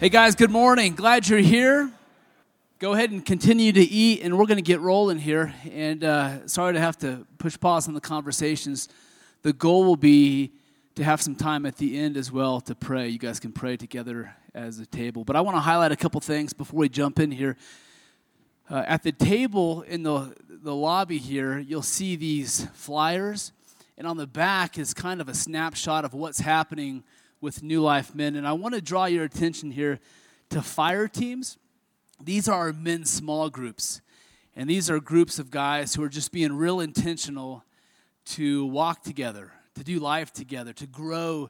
Hey guys, good morning. Glad you're here. Go ahead and continue to eat, and we're going to get rolling here. And uh, sorry to have to push pause on the conversations. The goal will be to have some time at the end as well to pray. You guys can pray together as a table. But I want to highlight a couple things before we jump in here. Uh, at the table in the, the lobby here, you'll see these flyers, and on the back is kind of a snapshot of what's happening with New Life Men. And I want to draw your attention here to fire teams. These are men's small groups. And these are groups of guys who are just being real intentional to walk together, to do life together, to grow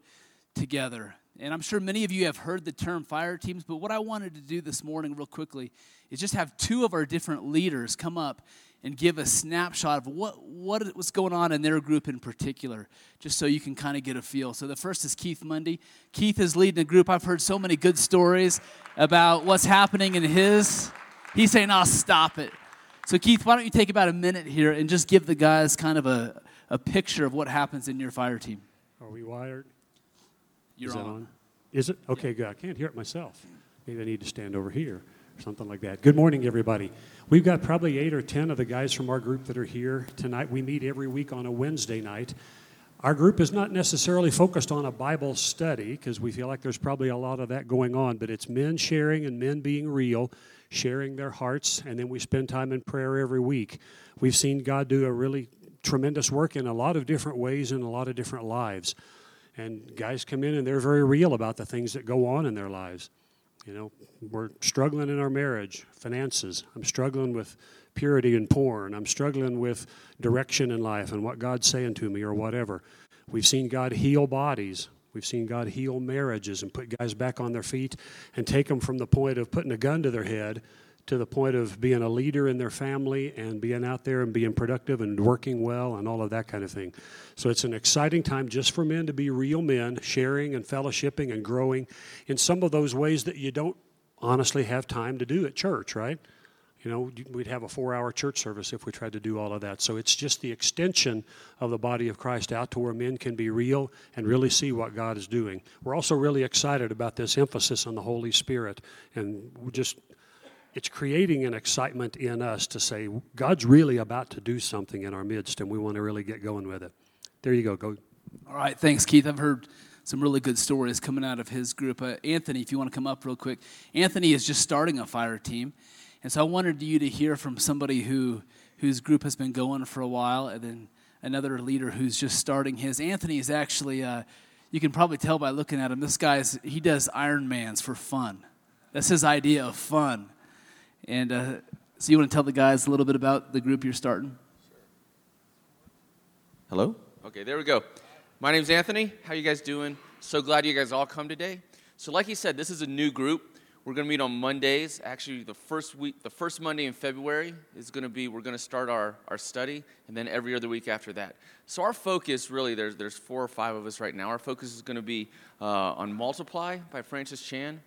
together. And I'm sure many of you have heard the term fire teams, but what I wanted to do this morning, real quickly, is just have two of our different leaders come up and give a snapshot of what, what was going on in their group in particular, just so you can kind of get a feel. So the first is Keith Mundy. Keith is leading a group. I've heard so many good stories about what's happening in his. He's saying, I'll oh, stop it. So, Keith, why don't you take about a minute here and just give the guys kind of a, a picture of what happens in your fire team? Are we wired? You're is on. on. Is it? Okay, good. I can't hear it myself. Maybe I need to stand over here something like that. Good morning, everybody. We've got probably eight or ten of the guys from our group that are here tonight. We meet every week on a Wednesday night. Our group is not necessarily focused on a Bible study because we feel like there's probably a lot of that going on, but it's men sharing and men being real, sharing their hearts, and then we spend time in prayer every week. We've seen God do a really tremendous work in a lot of different ways in a lot of different lives. And guys come in and they're very real about the things that go on in their lives. You know, we're struggling in our marriage, finances. I'm struggling with purity and porn. I'm struggling with direction in life and what God's saying to me or whatever. We've seen God heal bodies. We've seen God heal marriages and put guys back on their feet and take them from the point of putting a gun to their head to the point of being a leader in their family and being out there and being productive and working well and all of that kind of thing. So it's an exciting time just for men to be real men, sharing and fellowshipping and growing in some of those ways that you don't honestly have time to do at church, right? You know, we'd have a four hour church service if we tried to do all of that. So it's just the extension of the body of Christ out to where men can be real and really see what God is doing. We're also really excited about this emphasis on the Holy Spirit. And just it's creating an excitement in us to say, God's really about to do something in our midst, and we want to really get going with it. There you go. Go. All right. Thanks, Keith. I've heard some really good stories coming out of his group. Uh, Anthony, if you want to come up real quick, Anthony is just starting a fire team. And so I wanted you to hear from somebody who whose group has been going for a while, and then another leader who's just starting his. Anthony is actually, uh, you can probably tell by looking at him, this guy is, he does Ironmans for fun. That's his idea of fun. And uh, so, you want to tell the guys a little bit about the group you're starting? Hello? Okay, there we go. My name's Anthony. How you guys doing? So glad you guys all come today. So, like he said, this is a new group. We're going to meet on Mondays. Actually, the first week, the first Monday in February is going to be we're going to start our, our study, and then every other week after that. So our focus, really, there's there's four or five of us right now. Our focus is going to be uh, on Multiply by Francis Chan.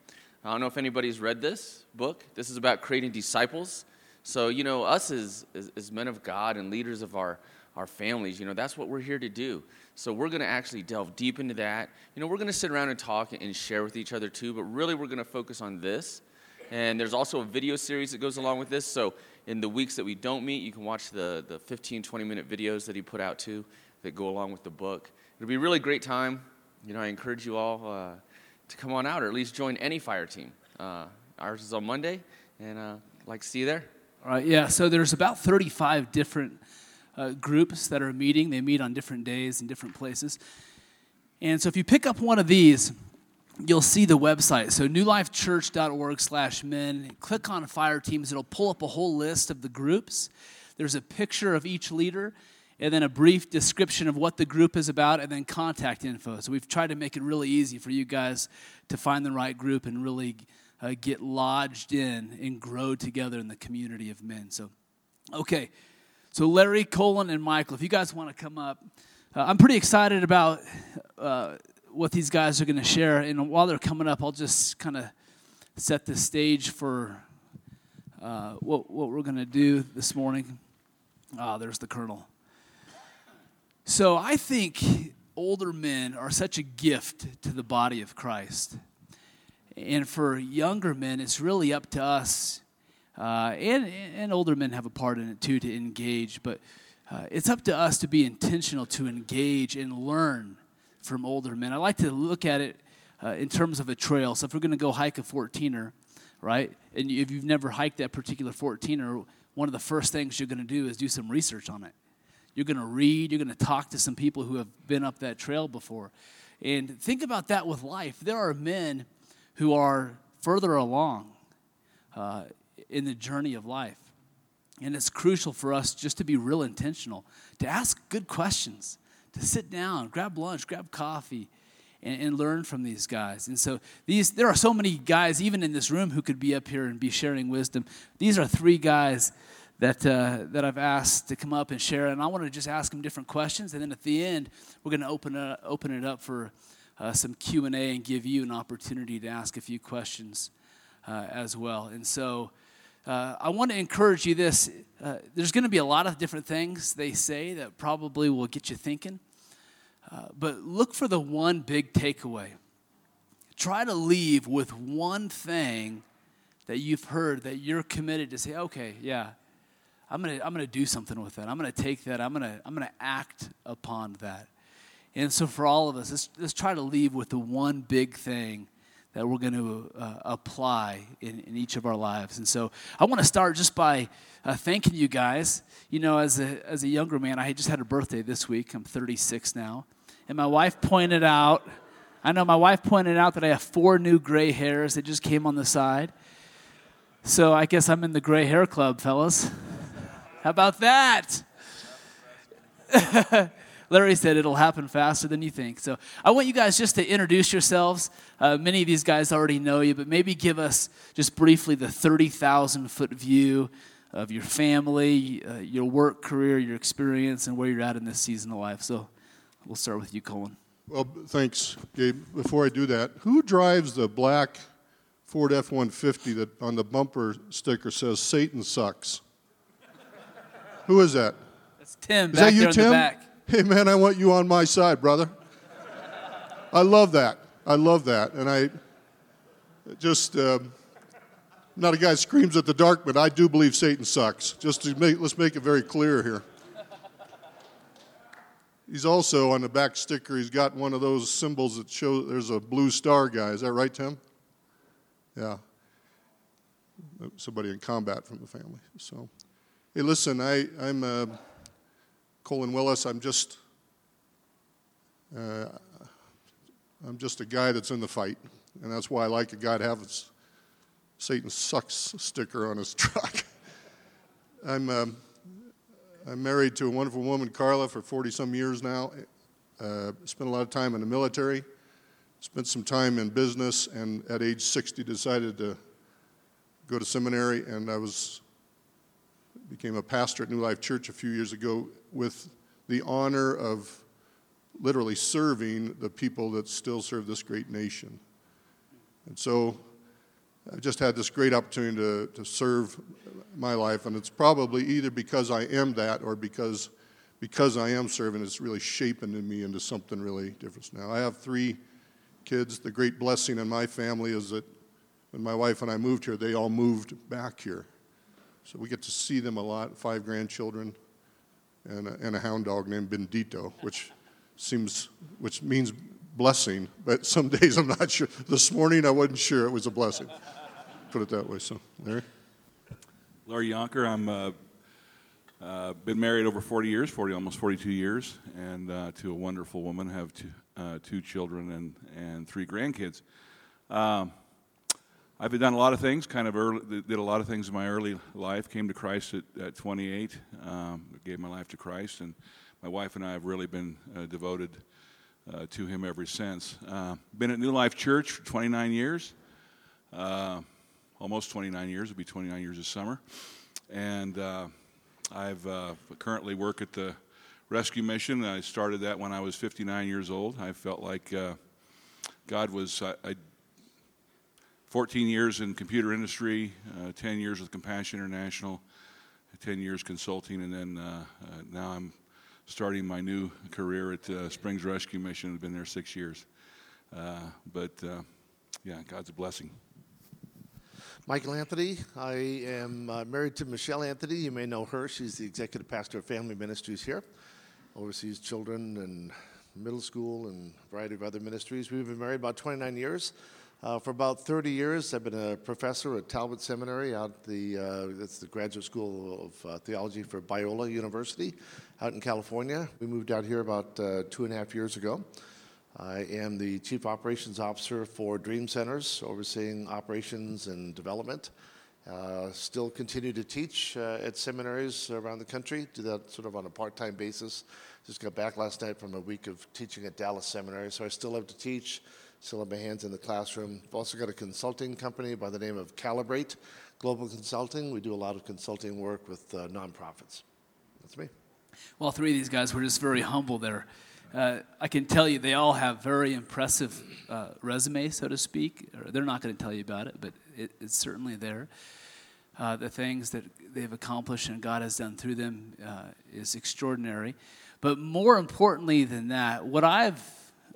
I don't know if anybody's read this book. This is about creating disciples. So, you know, us as, as, as men of God and leaders of our, our families, you know, that's what we're here to do. So, we're going to actually delve deep into that. You know, we're going to sit around and talk and share with each other too, but really we're going to focus on this. And there's also a video series that goes along with this. So, in the weeks that we don't meet, you can watch the, the 15, 20 minute videos that he put out too that go along with the book. It'll be a really great time. You know, I encourage you all. Uh, to come on out or at least join any fire team. Uh, ours is on Monday, and uh, like see you there. All right, yeah. So there's about 35 different uh, groups that are meeting. They meet on different days in different places. And so if you pick up one of these, you'll see the website. So newlifechurch.org slash men. Click on fire teams. It'll pull up a whole list of the groups. There's a picture of each leader and then a brief description of what the group is about, and then contact info. So we've tried to make it really easy for you guys to find the right group and really uh, get lodged in and grow together in the community of men. So, okay. So Larry, Colin, and Michael, if you guys want to come up, uh, I'm pretty excited about uh, what these guys are going to share. And while they're coming up, I'll just kind of set the stage for uh, what, what we're going to do this morning. Ah, there's the colonel. So I think older men are such a gift to the body of Christ. And for younger men, it's really up to us, uh, and, and older men have a part in it too to engage, but uh, it's up to us to be intentional to engage and learn from older men. I like to look at it uh, in terms of a trail. So if we're going to go hike a 14er, right, and if you've never hiked that particular 14er, one of the first things you're going to do is do some research on it. You're going to read, you're going to talk to some people who have been up that trail before. And think about that with life. There are men who are further along uh, in the journey of life. And it's crucial for us just to be real intentional, to ask good questions, to sit down, grab lunch, grab coffee, and, and, learn from these guys. And so these there are so many guys even in this room who could be up here and be sharing wisdom. These are three guys that uh, that I've asked to come up and share, and I want to just ask them different questions, and then at the end we're going to open it, open it up for uh, some Q and give you an opportunity to ask a few questions uh, as well. And so uh, I want to encourage you this. Uh, there's going to be a lot of different things they say that probably will get you thinking. Uh, but look for the one big takeaway. Try to leave with one thing that you've heard that you're committed to say, okay, yeah, I'm going to I'm going to do something with that. I'm going to take that. I'm going to I'm going to act upon that. And so for all of us, let's, let's try to leave with the one big thing that we're going to uh, apply in, in each of our lives. And so I want to start just by uh, thanking you guys. You know, as a, as a younger man, I just had a birthday this week. I'm 36 now. And my wife pointed out, I know my wife pointed out that I have four new gray hairs that just came on the side. So I guess I'm in the gray hair club, fellas. How about that? Larry said it'll happen faster than you think. So I want you guys just to introduce yourselves. Uh, many of these guys already know you, but maybe give us just briefly the 30,000 foot view of your family, uh, your work career, your experience, and where you're at in this season of life. So we'll start with you, Colin. Well, thanks, Gabe. Before I do that, who drives the black Ford F 150 that on the bumper sticker says Satan sucks? Who is that? That's Tim. Is that you, Tim? hey man, I want you on my side, brother. I love that. I love that. And I just, uh, not a guy screams at the dark, but I do believe Satan sucks. Just to make, let's make it very clear here. He's also on the back sticker, he's got one of those symbols that show there's a blue star guy. Is that right, Tim? Yeah. Somebody in combat from the family. So, hey, listen, I, I'm. Uh, Colin Willis. I'm just, uh, I'm just a guy that's in the fight, and that's why I like a guy to have his Satan sucks sticker on his truck. I'm, um, I'm married to a wonderful woman, Carla, for 40 some years now. Uh, spent a lot of time in the military, spent some time in business, and at age 60 decided to go to seminary, and I was became a pastor at New Life Church a few years ago with the honor of literally serving the people that still serve this great nation. And so I've just had this great opportunity to, to serve my life, and it's probably either because I am that or because, because I am serving, it's really shaping me into something really different now. I have three kids. The great blessing in my family is that when my wife and I moved here, they all moved back here. So we get to see them a lot, five grandchildren, and a, and a hound dog named Bendito, which seems, which means blessing, but some days I'm not sure. This morning I wasn't sure it was a blessing. Put it that way. So, Larry? Larry Yonker. I'm uh, uh, been married over 40 years, 40 almost 42 years, and uh, to a wonderful woman. Have two, uh, two children and and three grandkids. Um, I've done a lot of things, kind of early, did a lot of things in my early life. Came to Christ at, at 28, um, gave my life to Christ, and my wife and I have really been uh, devoted uh, to Him ever since. Uh, been at New Life Church for 29 years, uh, almost 29 years. It'll be 29 years this summer, and uh, I've uh, currently work at the Rescue Mission. I started that when I was 59 years old. I felt like God was I, I 14 years in computer industry, uh, 10 years with Compassion International, 10 years consulting, and then uh, uh, now I'm starting my new career at uh, Springs Rescue Mission. I've been there six years. Uh, but uh, yeah, God's a blessing. Michael Anthony. I am married to Michelle Anthony. You may know her. She's the executive pastor of Family Ministries here, oversees children and middle school and a variety of other ministries. We've been married about 29 years. Uh, for about 30 years, I've been a professor at Talbot Seminary, out the uh, that's the graduate school of uh, theology for Biola University, out in California. We moved out here about uh, two and a half years ago. I am the Chief Operations Officer for Dream Centers, overseeing operations and development. Uh, still continue to teach uh, at seminaries around the country, do that sort of on a part time basis. Just got back last night from a week of teaching at Dallas Seminary, so I still have to teach, still have my hands in the classroom. I've also got a consulting company by the name of Calibrate Global Consulting. We do a lot of consulting work with uh, nonprofits. That's me. Well, three of these guys were just very humble there. Uh, I can tell you they all have very impressive uh, resumes, so to speak. They're not going to tell you about it, but it, it's certainly there. Uh, the things that they've accomplished and God has done through them uh, is extraordinary. But more importantly than that, what I've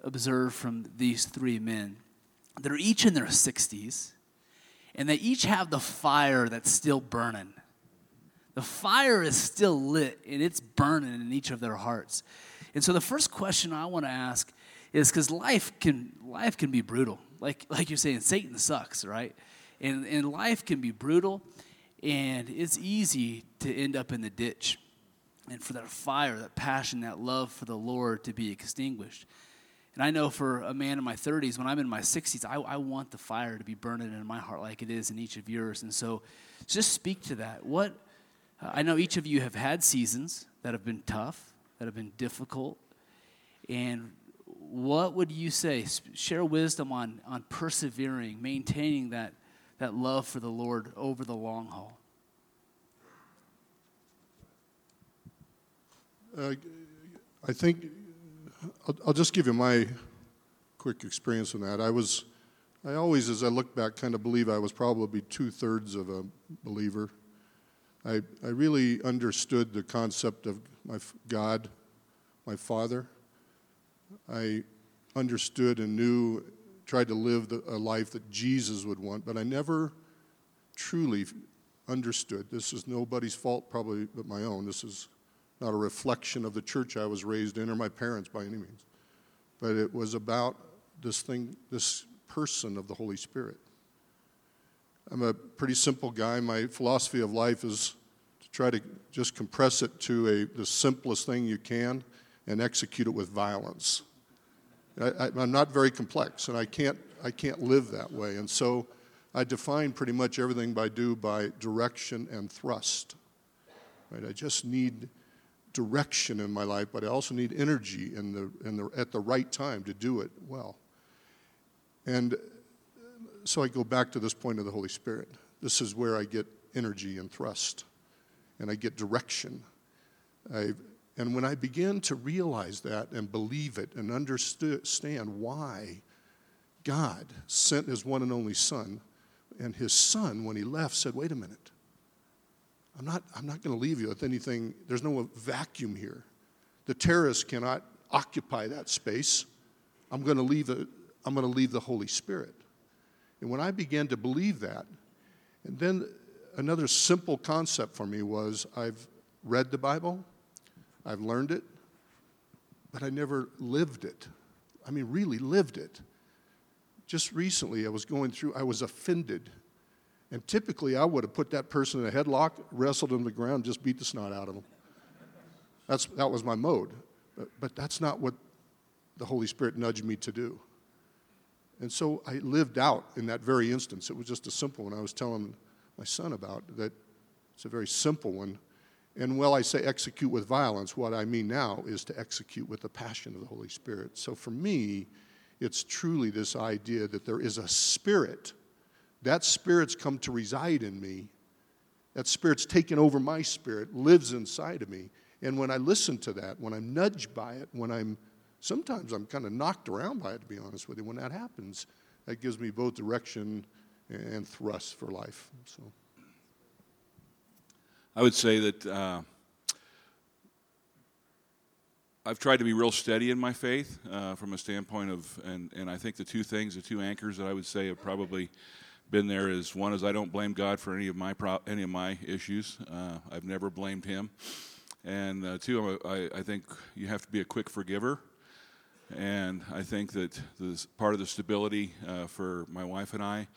observed from these three men, they're each in their 60s, and they each have the fire that's still burning. The fire is still lit, and it's burning in each of their hearts. And so the first question I want to ask is because life can life can be brutal. Like like you're saying, Satan sucks, right? And and life can be brutal, and it's easy to end up in the ditch, and for that fire, that passion, that love for the Lord to be extinguished. And I know for a man in my 30s, when I'm in my 60s, I, I want the fire to be burning in my heart like it is in each of yours. And so just speak to that. What I know each of you have had seasons that have been tough that have been difficult. And what would you say? Share wisdom on, on persevering, maintaining that, that love for the Lord over the long haul. Uh, I think I'll, I'll just give you my quick experience on that. I was, I always, as I look back, kind of believe I was probably two thirds of a believer. I, I really understood the concept of my God, my Father. I understood and knew, tried to live the, a life that Jesus would want, but I never truly understood. This is nobody's fault, probably but my own. This is not a reflection of the church I was raised in or my parents by any means. But it was about this thing, this person of the Holy Spirit. I'm a pretty simple guy. My philosophy of life is to try to just compress it to a, the simplest thing you can and execute it with violence. I, am not very complex, and I can't, I can't live that way. And so I define pretty much everything I do by direction and thrust. Right? I just need direction in my life, but I also need energy in the, in the, at the right time to do it well. And so I go back to this point of the Holy Spirit. This is where I get energy and thrust, and I get direction. I, and when I begin to realize that and believe it and understand why God sent his one and only Son, and his Son, when he left, said, Wait a minute. I'm not, I'm not going to leave you with anything. There's no vacuum here. The terrorists cannot occupy that space. I'm going to leave, the, I'm going to leave the Holy Spirit. And when I began to believe that, and then another simple concept for me was I've read the Bible, I've learned it, but I never lived it. I mean, really lived it. Just recently, I was going through, I was offended. And typically, I would have put that person in a headlock, wrestled him to the ground, just beat the snot out of him. That's, that was my mode. But, but that's not what the Holy Spirit nudged me to do. And so I lived out in that very instance. It was just a simple one I was telling my son about, that it's a very simple one. And while I say execute with violence, what I mean now is to execute with the passion of the Holy Spirit. So for me, it's truly this idea that there is a spirit. That spirit's come to reside in me. That spirit's taken over my spirit, lives inside of me. And when I listen to that, when I'm nudged by it, when I'm sometimes I'm kind of knocked around by it, to be honest with you. When that happens, that gives me both direction and thrust for life. So. I would say that uh, I've tried to be real steady in my faith uh, from a standpoint of, and, and I think the two things, the two anchors that I would say have probably been there is one is I don't blame God for any of my pro- any of my issues. Uh, I've never blamed Him, and uh, two, I, I think you have to be a quick forgiver, and I think that this part of the stability uh, for my wife and I,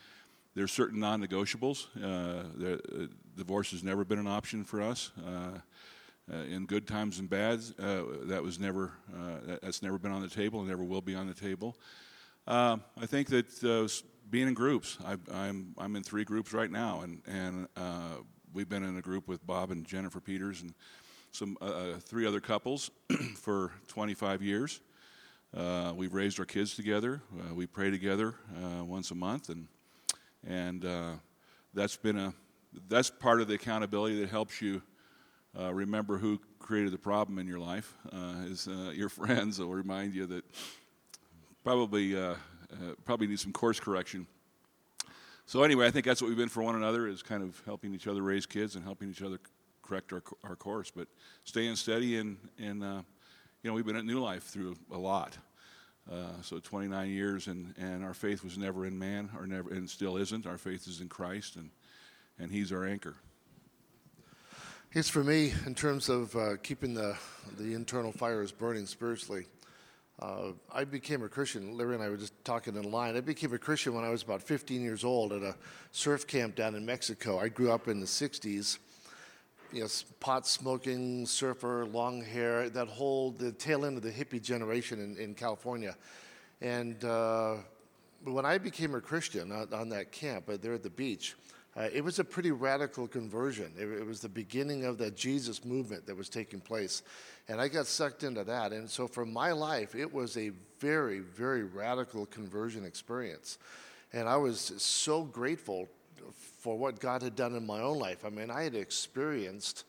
there's certain non-negotiables. Uh, the, uh, divorce has never been an option for us. Uh, in good times and bad, that was never that's never been on the table and never will be on the table. Um, I think that being in groups, I, I'm I'm in three groups right now, and and uh, we've been in a group with Bob and Jennifer Peters and some uh, three other couples for 25 years. Uh, we've raised our kids together. Uh, we pray together uh, once a month, and and uh, that's been a that's part of the accountability that helps you uh, remember who created the problem in your life. Uh, is uh, your friends will remind you that probably uh, probably need some course correction. So anyway, I think that's what we've been for one another is kind of helping each other raise kids and helping each other correct our, our course, but staying steady and and uh, you know we've been at New Life through a lot. Uh, so 29 years, and, and our faith was never in man, or never, and still isn't. Our faith is in Christ, and, and He's our anchor. It's for me in terms of uh, keeping the, the internal fires burning spiritually. Uh, I became a Christian. Larry and I were just talking in line. I became a Christian when I was about 15 years old at a surf camp down in Mexico. I grew up in the 60s. You know, pot smoking, surfer, long hair, that whole, the tail end of the hippie generation in, in California. And uh, when I became a Christian on, on that camp uh, there at the beach, uh, it was a pretty radical conversion. It, it was the beginning of that Jesus movement that was taking place. And I got sucked into that. And so for my life, it was a very, very radical conversion experience. And I was so grateful for what God had done in my own life. I mean, I had experienced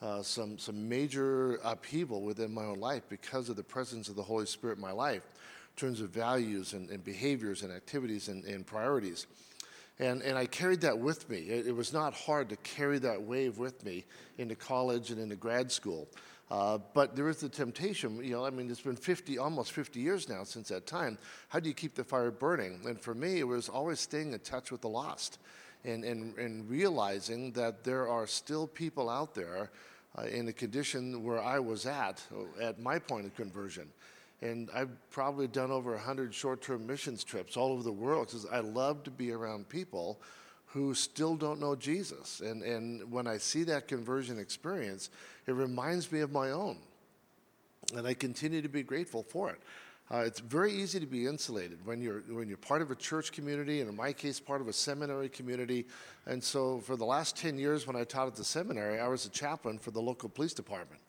uh, some, some major upheaval within my own life because of the presence of the Holy Spirit in my life in terms of values and, and behaviors and activities and, and priorities. And, and I carried that with me. It, it was not hard to carry that wave with me into college and into grad school. Uh, but there is the temptation, you know, I mean, it's been 50, almost 50 years now since that time. How do you keep the fire burning? And for me, it was always staying in touch with the lost and, and, and realizing that there are still people out there uh, in the condition where I was at, uh, at my point of conversion. And I've probably done over 100 short term missions trips all over the world because I love to be around people who still don't know Jesus. And, and when I see that conversion experience, it reminds me of my own. And I continue to be grateful for it. Uh, it's very easy to be insulated when you're when you're part of a church community, and in my case, part of a seminary community. And so, for the last ten years, when I taught at the seminary, I was a chaplain for the local police department,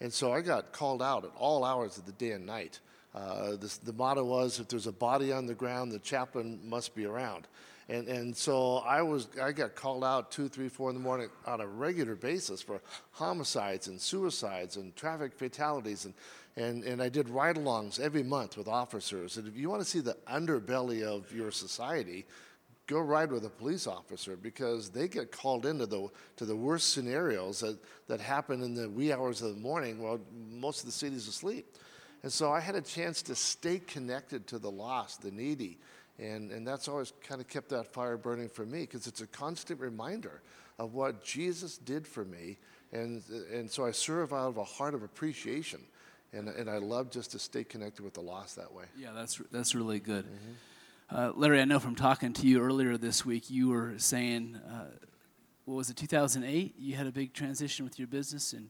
and so I got called out at all hours of the day and night. Uh, this, the motto was, if there's a body on the ground, the chaplain must be around. And, and so I was I got called out two, three, four in the morning on a regular basis for homicides and suicides and traffic fatalities and and, and I did ride-alongs every month with officers. And if you want to see the underbelly of your society, go ride with a police officer because they get called into the to the worst scenarios that, that happen in the wee hours of the morning while most of the city's asleep. And so I had a chance to stay connected to the lost, the needy, and, and that's always kind of kept that fire burning for me because it's a constant reminder of what Jesus did for me. And, and so I serve out of a heart of appreciation. And, and I love just to stay connected with the lost that way. Yeah, that's that's really good. Uh, Larry, I know from talking to you earlier this week, you were saying, uh, what was it, 2008? You had a big transition with your business, and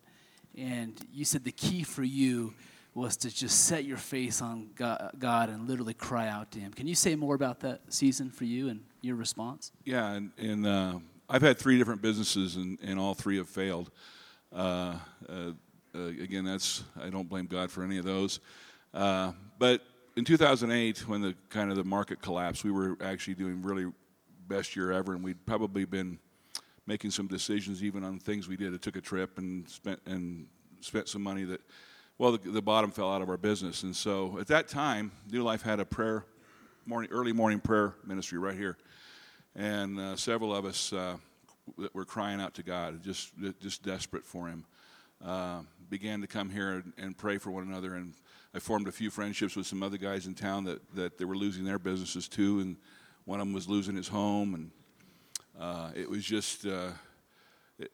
and you said the key for you was to just set your face on God, and literally cry out to Him. Can you say more about that season for you and your response? Yeah, and, and uh, I've had three different businesses, and, and all three have failed. Uh, uh, uh, again, that's I don't blame God for any of those. Uh, but in 2008, when the kind of the market collapsed, we were actually doing really best year ever, and we'd probably been making some decisions even on things we did. I took a trip and spent and spent some money that, well, the, the bottom fell out of our business, and so at that time, New Life had a prayer morning, early morning prayer ministry right here and uh, several of us uh, that were crying out to God, just just desperate for Him. uh, began to come here and, and pray for one another. And I formed a few friendships with some other guys in town that, that they were losing their businesses too. And one of them was losing his home. And uh, it was just, uh, it,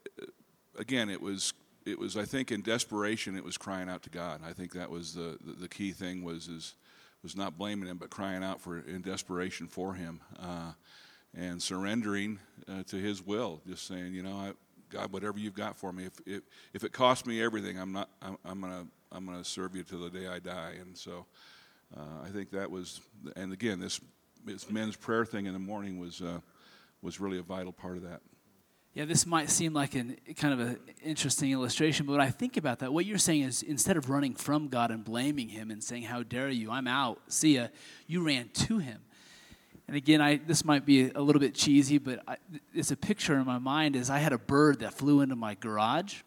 again, it was, it was, I think, in desperation, it was crying out to God. I think that was the, the, the key thing was, is, was not blaming him, but crying out for in desperation for him. Uh, and surrendering uh, to His will, just saying, you know, I, God, whatever you've got for me, if, if, if it costs me everything, I'm not, I'm, I'm gonna, I'm gonna serve you to the day I die. And so, uh, I think that was, and again, this, this men's prayer thing in the morning was, uh, was really a vital part of that. Yeah, this might seem like an kind of an interesting illustration, but when I think about that, what you're saying is instead of running from God and blaming Him and saying, "How dare you? I'm out. See ya," you ran to Him. And again, I this might be a little bit cheesy, but I, it's a picture in my mind. Is I had a bird that flew into my garage,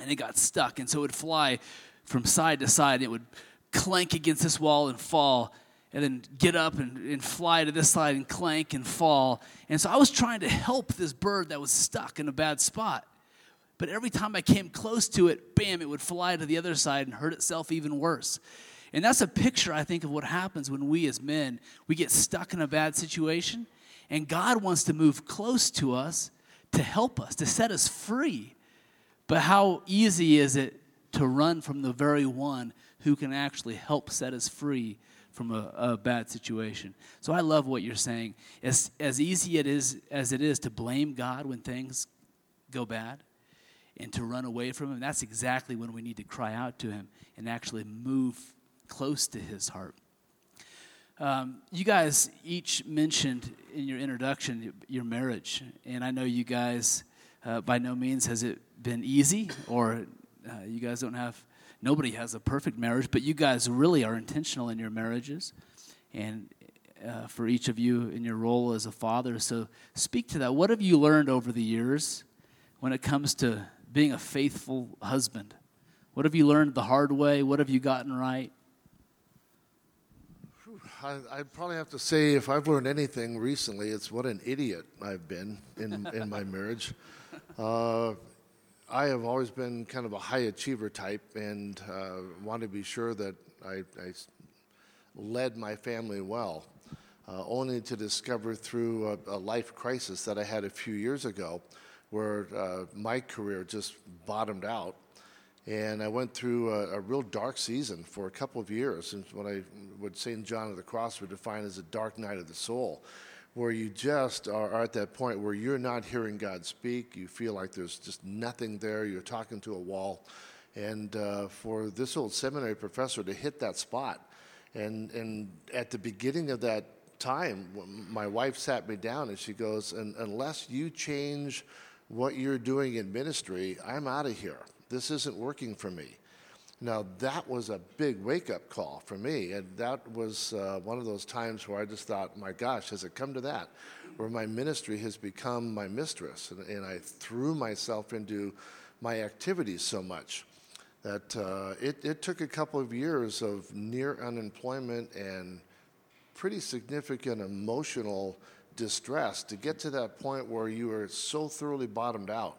and it got stuck, and so it would fly from side to side. It would clank against this wall and fall and then get up and, and fly to this side and clank and fall. And so I was trying to help this bird that was stuck in a bad spot. But every time I came close to it, bam, it would fly to the other side and hurt itself even worse. And that's a picture, I think, of what happens when we as men, we get stuck in a bad situation, and God wants to move close to us to help us, to set us free. But how easy is it to run from the very one who can actually help set us free from a, a, bad situation. So I love what you're saying. As, as easy it is as it is to blame God when things go bad and to run away from Him, that's exactly when we need to cry out to Him and actually move close to His heart. Um, you guys each mentioned in your introduction your marriage, and I know you guys, uh, by no means has it been easy, or uh, you guys don't have nobody has a perfect marriage, but you guys really are intentional in your marriages and uh, for each of you in your role as a father. So speak to that. What have you learned over the years when it comes to being a faithful husband? What have you learned the hard way? What have you gotten right? I, I'd probably have to say if I've learned anything recently, it's what an idiot I've been in, in my marriage. Uh, I have always been kind of a high achiever type and uh, want to be sure that I, I led my family well, uh, only to discover through a, a, life crisis that I had a few years ago where uh, my career just bottomed out. And I went through a, a, real dark season for a couple of years, and what I would St. John of the Cross would define as a dark night of the soul where you just are, at that point where you're not hearing God speak. You feel like there's just nothing there. You're talking to a wall. And uh, for this old seminary professor to hit that spot, and, and at the beginning of that time, my wife sat me down and she goes, Unless you change what you're doing in ministry, I'm out of here. This isn't working for me. Now, that was a big wake up call for me. And that was uh, one of those times where I just thought, my gosh, has it come to that? Where my ministry has become my mistress. And, and I threw myself into my activities so much that uh, it, it took a couple of years of near unemployment and pretty significant emotional distress to get to that point where you are so thoroughly bottomed out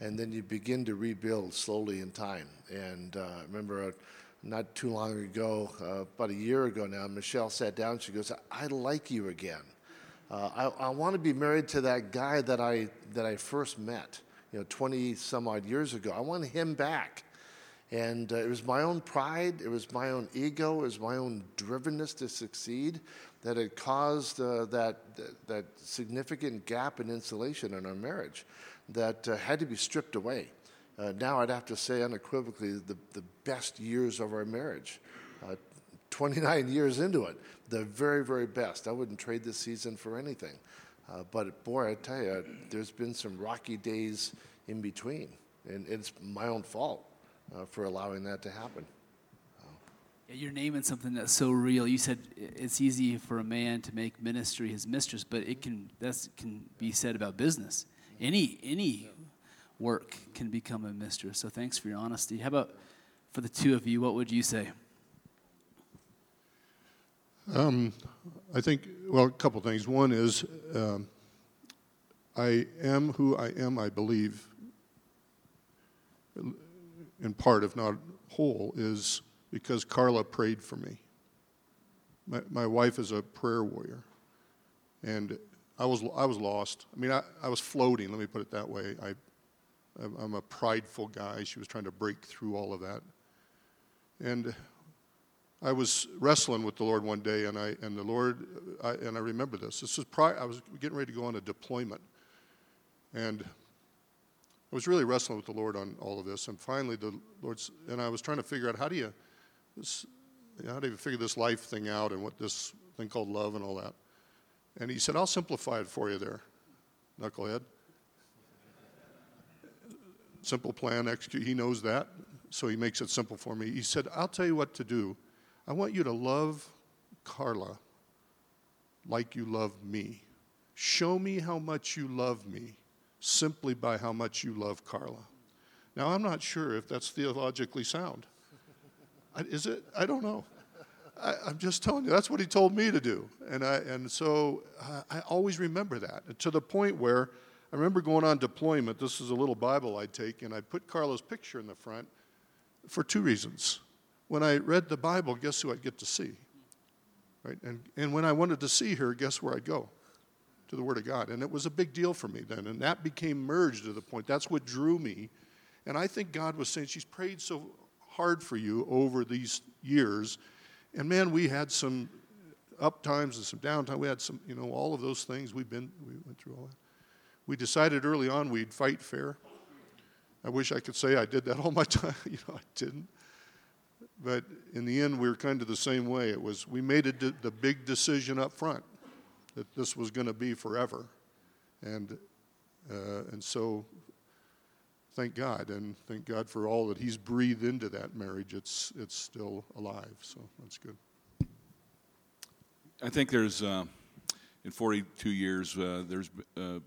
and then you begin to rebuild slowly in time. And uh, I remember uh, not too long ago, uh, about a year ago now, Michelle sat down. She goes, "I like you again. Uh, I, I want to be married to that guy that I that I first met, you know, 20 some odd years ago. I want him back." And uh, it was my own pride, it was my own ego, it was my own drivenness to succeed that had caused uh, that, that, that significant gap in insulation in our marriage that uh, had to be stripped away. Uh, now I'd have to say unequivocally the, the best years of our marriage. Uh, 29 years into it, the very, very best. I wouldn't trade this season for anything. Uh, but boy, I tell you, there's been some rocky days in between, and it's my own fault uh, for allowing that to happen. You're naming something that's so real. You said it's easy for a man to make ministry his mistress, but it can that can be said about business any any work can become a mistress. So thanks for your honesty. How about for the two of you? What would you say? Um, I think well, a couple things. One is um, I am who I am. I believe in part, if not whole, is because Carla prayed for me. My, my wife is a prayer warrior. And I was, I was lost. I mean, I, I was floating, let me put it that way. I, I'm- a prideful guy. She was trying to break through all of that. And I was wrestling with the Lord one day, and I and the Lord, I, and I remember this. This was prior. I was getting ready to go on a deployment, and I was really wrestling with the Lord on all of this. And finally, the Lord's, and I was trying to figure out how do you, this, how do you figure this life thing out, and what this thing called love and all that. And He said, "I'll simplify it for you, there, knucklehead." Simple plan, execute. He knows that, so he makes it simple for me. He said, I'll tell you what to do. I want you to love Carla like you love me. Show me how much you love me simply by how much you love Carla. Now, I'm not sure if that's theologically sound. Is it? I don't know. I, I'm just telling you, that's what he told me to do. And, I, and so I, I always remember that to the point where I remember going on deployment. This is a little Bible I'd take, and I'd put Carla's picture in the front for two reasons. When I read the Bible, guess who I'd get to see? Right? And, and when I wanted to see her, guess where I'd go? To the Word of God. And it was a big deal for me then. And that became merged to the point. That's what drew me. And I think God was saying, She's prayed so hard for you over these years. And man, we had some up times and some downtime. We had some, you know, all of those things. We've been, we went through all that. We decided early on we'd fight fair. I wish I could say I did that all my time. you know, I didn't. But in the end, we were kind of the same way. It was we made a de- the big decision up front that this was going to be forever, and uh, and so thank God and thank God for all that He's breathed into that marriage. It's it's still alive, so that's good. I think there's, uh, in 42 years, uh, there's, uh,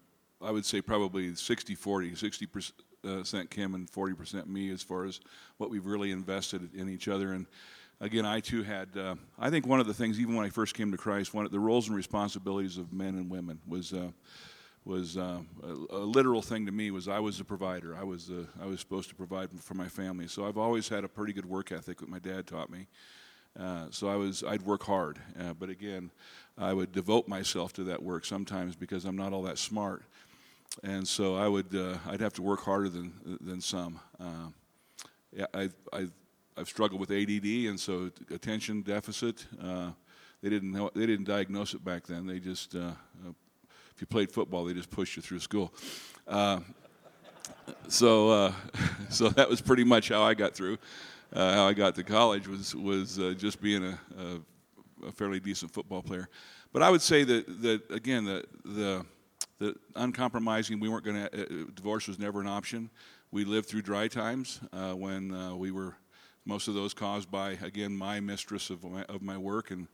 I would say probably 60 40, 60% uh, Kim and 40% me as far as what we've really invested in each other. And again, I too had, uh, I think one of the things, even when I first came to Christ, one of the roles and responsibilities of men and women was. Was uh, a, literal thing to me was I was a provider. I was uh, I was supposed to provide for my family. So I've always had a pretty good work ethic that my dad taught me. Uh, so I was, I'd work hard, uh, but again, I would devote myself to that work sometimes because I'm not all that smart, and so I would, uh, I'd have to work harder than than some. Uh, yeah, I've, struggled with ADD, and so attention deficit. They didn't know, they didn't diagnose it back then. They just, if you played football, they just pushed you through school. Uh, so, uh, so that was pretty much how I got through uh, how I got to college was was uh, just being a, a, a, fairly decent football player. But I would say that that again the the the uncompromising. We weren't going to. Uh, divorce was never an option. We lived through dry times uh, when uh, we were most of those caused by again my mistress of my, of my work and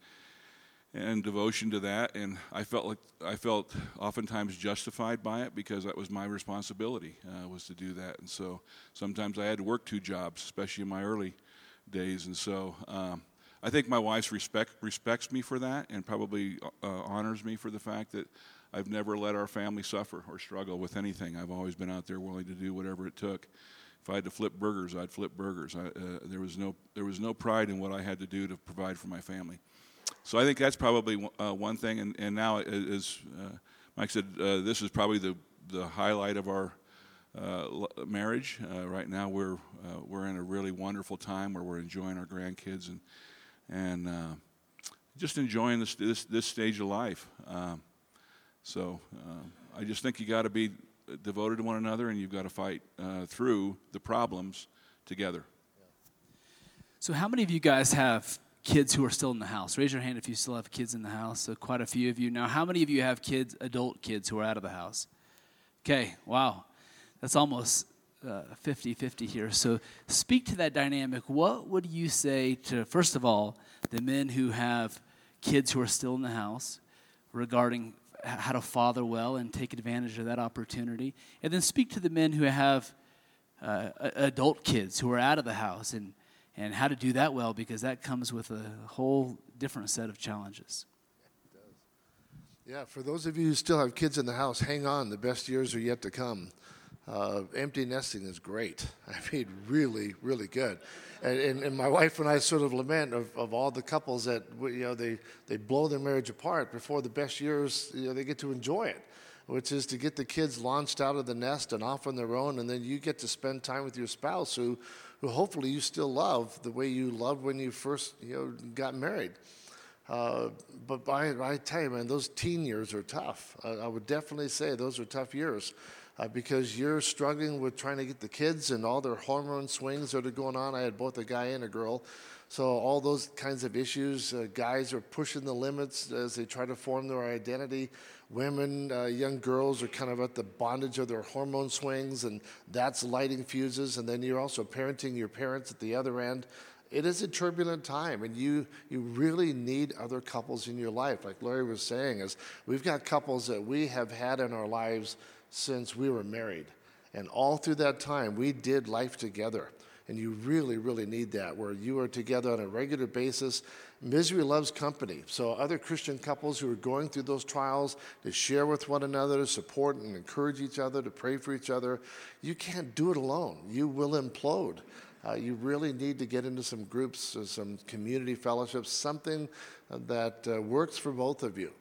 and devotion to that and I felt like I felt oftentimes justified by it because that was my responsibility uh, was to do that. And so sometimes I had to work two jobs especially in my early days. And so um, I think my wife respect, respects me for that and probably uh, honors me for the fact that I've never let our family suffer or struggle with anything. I've always been out there willing to do whatever it took. If I had to flip burgers I'd flip burgers. I, uh, there was no there was no pride in what I had to do to provide for my family so I think that's probably uh, one thing. And, and now, as uh, Mike said, uh, this is probably the, the highlight of our uh, marriage. Uh, right now, we're, uh, we're in a really wonderful time where we're enjoying our grandkids and, and just enjoying this, this, this stage of life. Um, so I just think you got to be devoted to one another and you've got to fight through the problems together. So, how many of you guys have kids who are still in the house? Raise your hand if you still have kids in the house. So, quite a few of you. Now, how many of you have kids, adult kids, who are out of the house? Okay, wow. That's almost 50 uh, 50 here. So, speak to that dynamic. What would you say to, first of all, the men who have kids who are still in the house regarding how to father well and take advantage of that opportunity? And then speak to the men who have uh, adult kids who are out of the house and and how to do that well because that comes with a whole different set of challenges. Yeah, for those of you who still have kids in the house, hang on. The best years are yet to come. Uh, empty nesting is great. I mean, really, really good. And, and, and, my wife and I sort of lament of, of all the couples that you know they, they blow their marriage apart before the best years you know, they get to enjoy it, which is to get the kids launched out of the nest and off on their own, and then you get to spend time with your spouse who, who hopefully you still love the way you loved when you first you know got married. Uh, but I, I tell you, man, those teen years are tough. I, I would definitely say those are tough years uh, because you're struggling with trying to get the kids and all their hormone swings that are going on. I had both a guy and a girl. So, all those kinds of issues, uh, guys are pushing the limits as they try to form their identity. Women, uh, young girls are kind of at the bondage of their hormone swings, and that's lighting fuses. And then you're also parenting your parents at the other end it is a turbulent time and you you really need other couples in your life like larry was saying is we've got couples that we have had in our lives since we were married. And all through that time, we did life together. And you really, really need that, where you are together on a regular basis. Misery loves company. So, other Christian couples who are going through those trials, to share with one another, to support and encourage each other, to pray for each other, you can't do it alone. You will implode. Uh, you really need to get into some groups, uh, some community fellowships, something that uh, works for both of you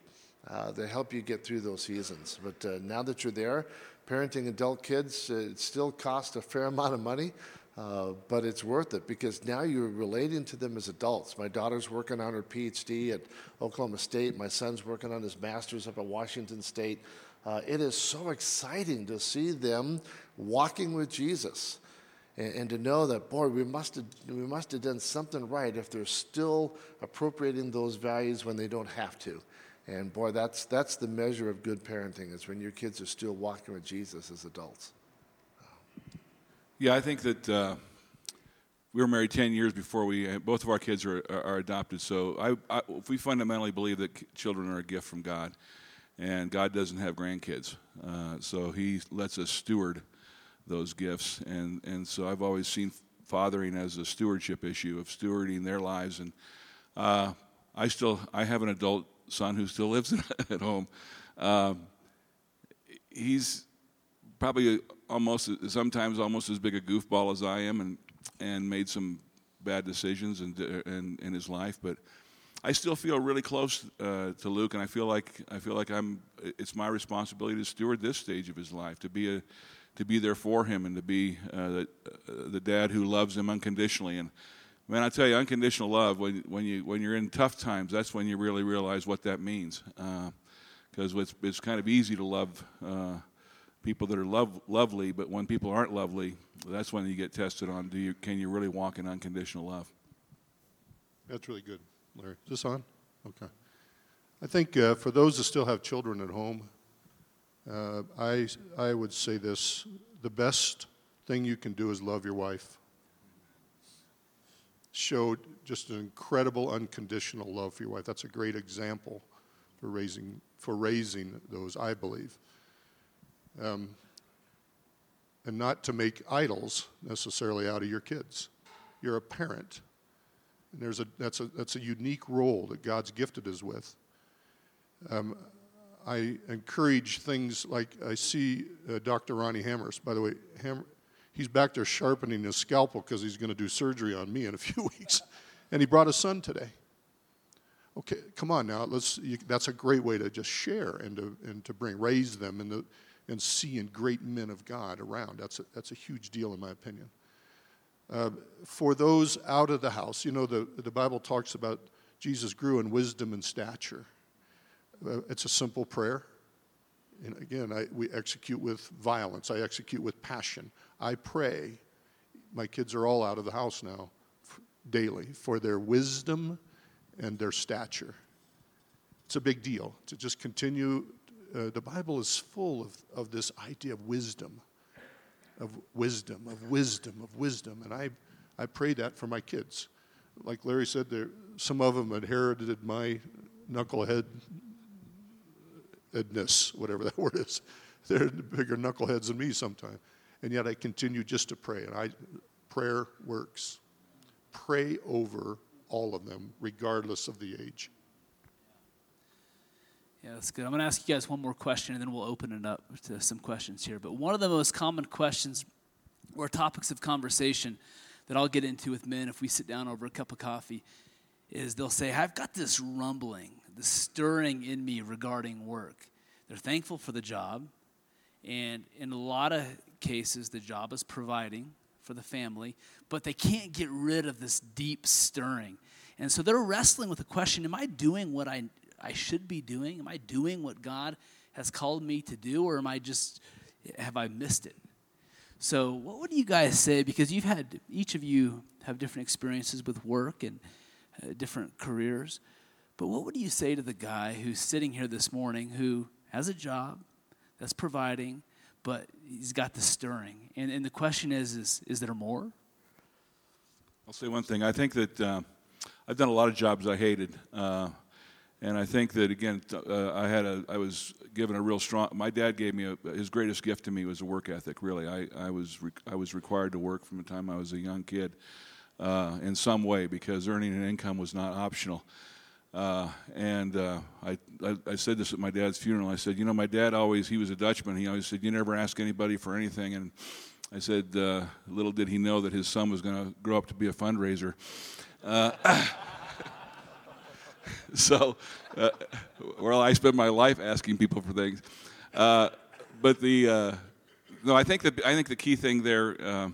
uh, to help you get through those seasons. But uh, now that you're there, parenting adult kids, uh, it still costs a fair amount of money. Uh, but it's worth it because now you're relating to them as adults. My daughter's working on her PhD at Oklahoma State. My son's working on his master's up at Washington State. Uh, it is so exciting to see them walking with Jesus and, and, to know that, boy, we must, have, we must have done something right if they're still appropriating those values when they don't have to. And boy, that's, that's the measure of good parenting, is when your kids are still walking with Jesus as adults. Yeah, I think that uh, we were married 10 years before we, uh, both of our kids are, are adopted. So I, I, we fundamentally believe that children are a gift from God. And God doesn't have grandkids. Uh, so He lets us steward those gifts. And, and so I've always seen fathering as a stewardship issue of stewarding their lives. And uh, I still, I have an adult son who still lives at home. Um, he's probably almost sometimes almost as big a goofball as I am, and and made some bad decisions in in, in his life, but. I still feel really close uh, to Luke, and I feel like I feel like I'm. It's my responsibility to steward this stage of his life, to be a, to be there for him, and to be uh, the, uh, the dad who loves him unconditionally. And Man, I tell you, unconditional love, when, when, you, when you're in tough times, that's when you really realize what that means. Because uh, it's, it's kind of easy to love uh, people that are love, lovely, but when people aren't lovely, that's when you get tested on do you, can you really walk in unconditional love? That's really good, Larry. Is this on? Okay. I think uh, for those that still have children at home, uh, I, I would say this the best thing you can do is love your wife showed just an incredible unconditional love for your wife. That's a great example for raising for raising those, I believe. Um, and not to make idols necessarily out of your kids. You're a parent, and there's a that's a that's a unique role that God's gifted us with. Um, I encourage things like I see uh, Dr. Ronnie Hammers. By the way, Ham, he's back there sharpening his scalpel because he's going to do surgery on me in a few weeks. And he brought his son today. Okay, come on now. Let's. You, that's a great way to just share and to and to bring raise them and the, and seeing great men of God around. That's a, that's a huge deal in my opinion. Uh, for those out of the house, you know the the Bible talks about Jesus grew in wisdom and stature. Uh, it's a simple prayer. And again, I, we execute with violence. I execute with passion. I pray, my kids are all out of the house now daily, for their wisdom and their stature. It's a big deal to just continue. Uh, the Bible is full of, of this idea of wisdom, of wisdom, of wisdom, of wisdom. And I, I pray that for my kids. Like Larry said, there, some of them inherited my knuckleheadness, whatever that word is. They're bigger knuckleheads than me sometimes and yet I continue just to pray. And I, prayer works. Pray over all of them, regardless of the age. Yeah, that's good. I'm going to ask you guys one more question and then we'll open it up to some questions here. But one of the most common questions or topics of conversation that I'll get into with men if we sit down over a cup of coffee is they'll say, I've got this rumbling, this stirring in me regarding work. They're thankful for the job. And in a lot of cases, the job is providing for the family, but they can't get rid of this deep stirring. And so they're wrestling with the question Am I doing what I, I should be doing? Am I doing what God has called me to do, or am I just, have I missed it? So, what would you guys say? Because you've had, each of you have different experiences with work and uh, different careers. But what would you say to the guy who's sitting here this morning who has a job that's providing, but he's got the stirring? And, and the question is, is, is there more? I'll say one thing. I think that uh, I've done a lot of jobs I hated. Uh, and I think that again, uh, I had a, I was given a real strong. My dad gave me a, his greatest gift to me was a work ethic. Really, I, I was re, I was required to work from the time I was a young kid, uh, in some way because earning an income was not optional. Uh, and uh, I, I, I, said this at my dad's funeral. I said, you know, my dad always, he was a Dutchman. He always said, you never ask anybody for anything. And I said, uh, little did he know that his son was going to grow up to be a fundraiser. So, uh, well, I spend my life asking people for things. Uh, but the uh, no, I think that I think the key thing there uh,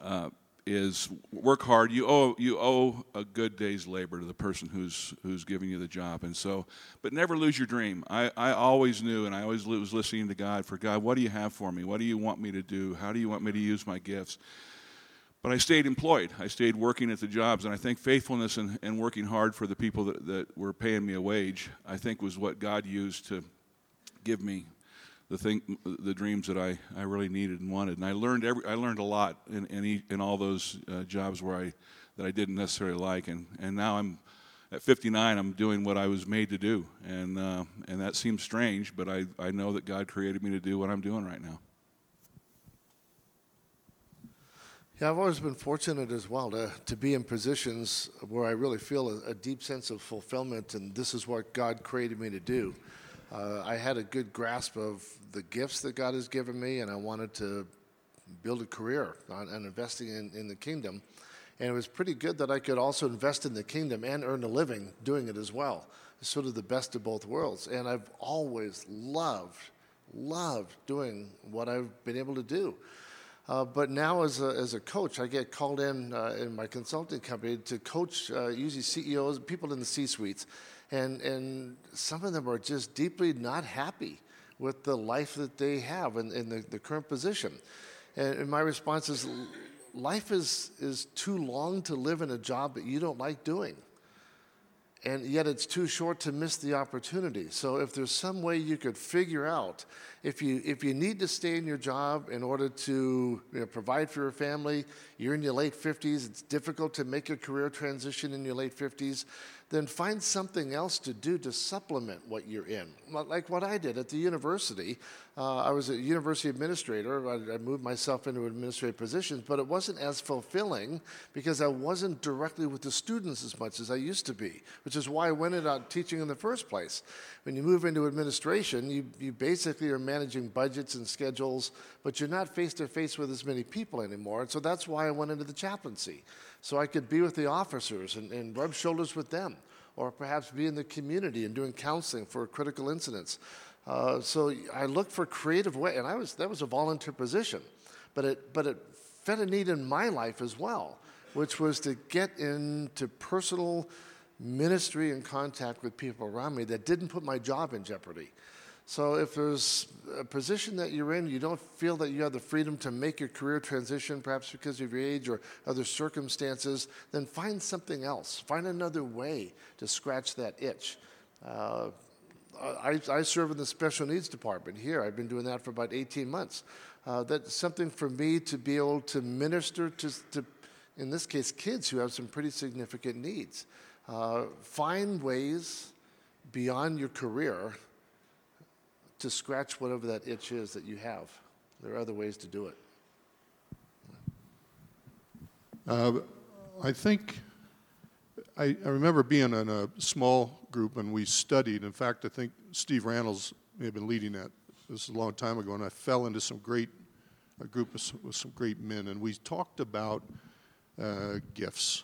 uh, is work hard. You owe you owe a good day's labor to the person who's who's giving you the job, and so, but never lose your dream. I, I always knew, and I always was listening to God for God. What do you have for me? What do you want me to do? How do you want me to use my gifts? But I stayed employed. I stayed working at the jobs. And I think faithfulness and, and working hard for the people that, that were paying me a wage, I think was what God used to give me the thing, the dreams that I, I really needed and wanted. And I learned every, I learned a lot in, in, in all those uh, jobs where I, that I didn't necessarily like. And, and now I'm at 59, I'm doing what I was made to do. And, uh, and that seems strange, but I, I know that God created me to do what I'm doing right now. Yeah, I've always been fortunate as well to, to be in positions where I really feel a, a deep sense of fulfillment, and this is what God created me to do. Uh, I had a good grasp of the gifts that God has given me, and I wanted to build a career on, on investing in, in the kingdom. And it was pretty good that I could also invest in the kingdom and earn a living doing it as well. It's sort of the best of both worlds. And I've always loved, loved doing what I've been able to do. Uh, but now, as a, as a coach, I get called in uh, in my consulting company to coach uh, usually CEOs, people in the C suites. And, and some of them are just deeply not happy with the life that they have in, in the, the current position. And, and my response is life is, is too long to live in a job that you don't like doing and yet it's too short to miss the opportunity. So if there's some way you could figure out if you if you need to stay in your job in order to you know, provide for your family, you're in your late 50s, it's difficult to make a career transition in your late 50s, then find something else to do to supplement what you're in. Like what I did at the university. Uh, I was a university administrator. I, I, moved myself into administrative positions, but it wasn't as fulfilling because I wasn't directly with the students as much as I used to be, which is why I went into teaching in the first place. When you move into administration, you, you basically are managing budgets and schedules, but you're not face to face with as many people anymore. And so that's why I went into the chaplaincy so I could be with the officers and, and rub shoulders with them, or perhaps be in the community and doing counseling for critical incidents. Uh, so I looked for creative way, and I was that was a volunteer position, but it but it fed a need in my life as well, which was to get into personal ministry and contact with people around me that didn't put my job in jeopardy. So if there's a position that you're in, you don't feel that you have the freedom to make your career transition, perhaps because of your age or other circumstances, then find something else. Find another way to scratch that itch. Uh, I, I, serve in the special needs department here. I've been doing that for about 18 months. Uh, that's something for me to be able to minister to, to, in this case, kids who have some pretty significant needs. Uh, find ways beyond your career to scratch whatever that itch is that you have. There are other ways to do it. Uh, I think I, I remember being in a small group and we studied. In fact, I think Steve Randalls may have been leading that. This is a long time ago, and I fell into some great, a group some, with some great men, and we talked about uh, gifts.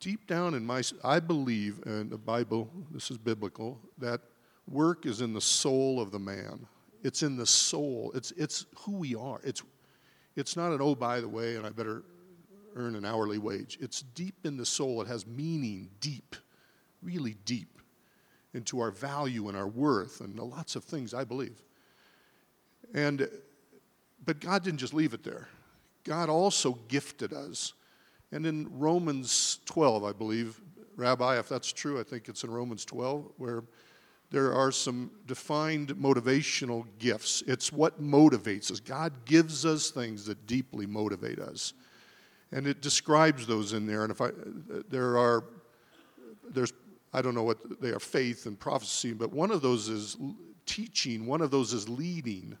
Deep down in my, I believe, in the Bible, this is biblical, that work is in the soul of the man. It's in the soul. It's, it's who we are. It's, it's not an, oh, by the way, and I better earn an hourly wage. It's deep in the soul. It has meaning, deep, really deep, into our value and our worth and lots of things, I believe. And, but God didn't just leave it there. God also gifted us. And in Romans 12, I believe, Rabbi, if that's true, I think it's in Romans 12, where there are some defined motivational gifts. It's what motivates us. God gives us things that deeply motivate us and it describes those in there. And if I, there are, there's, I don't know what they are, faith and prophecy, but one of those is teaching, one of those is leading,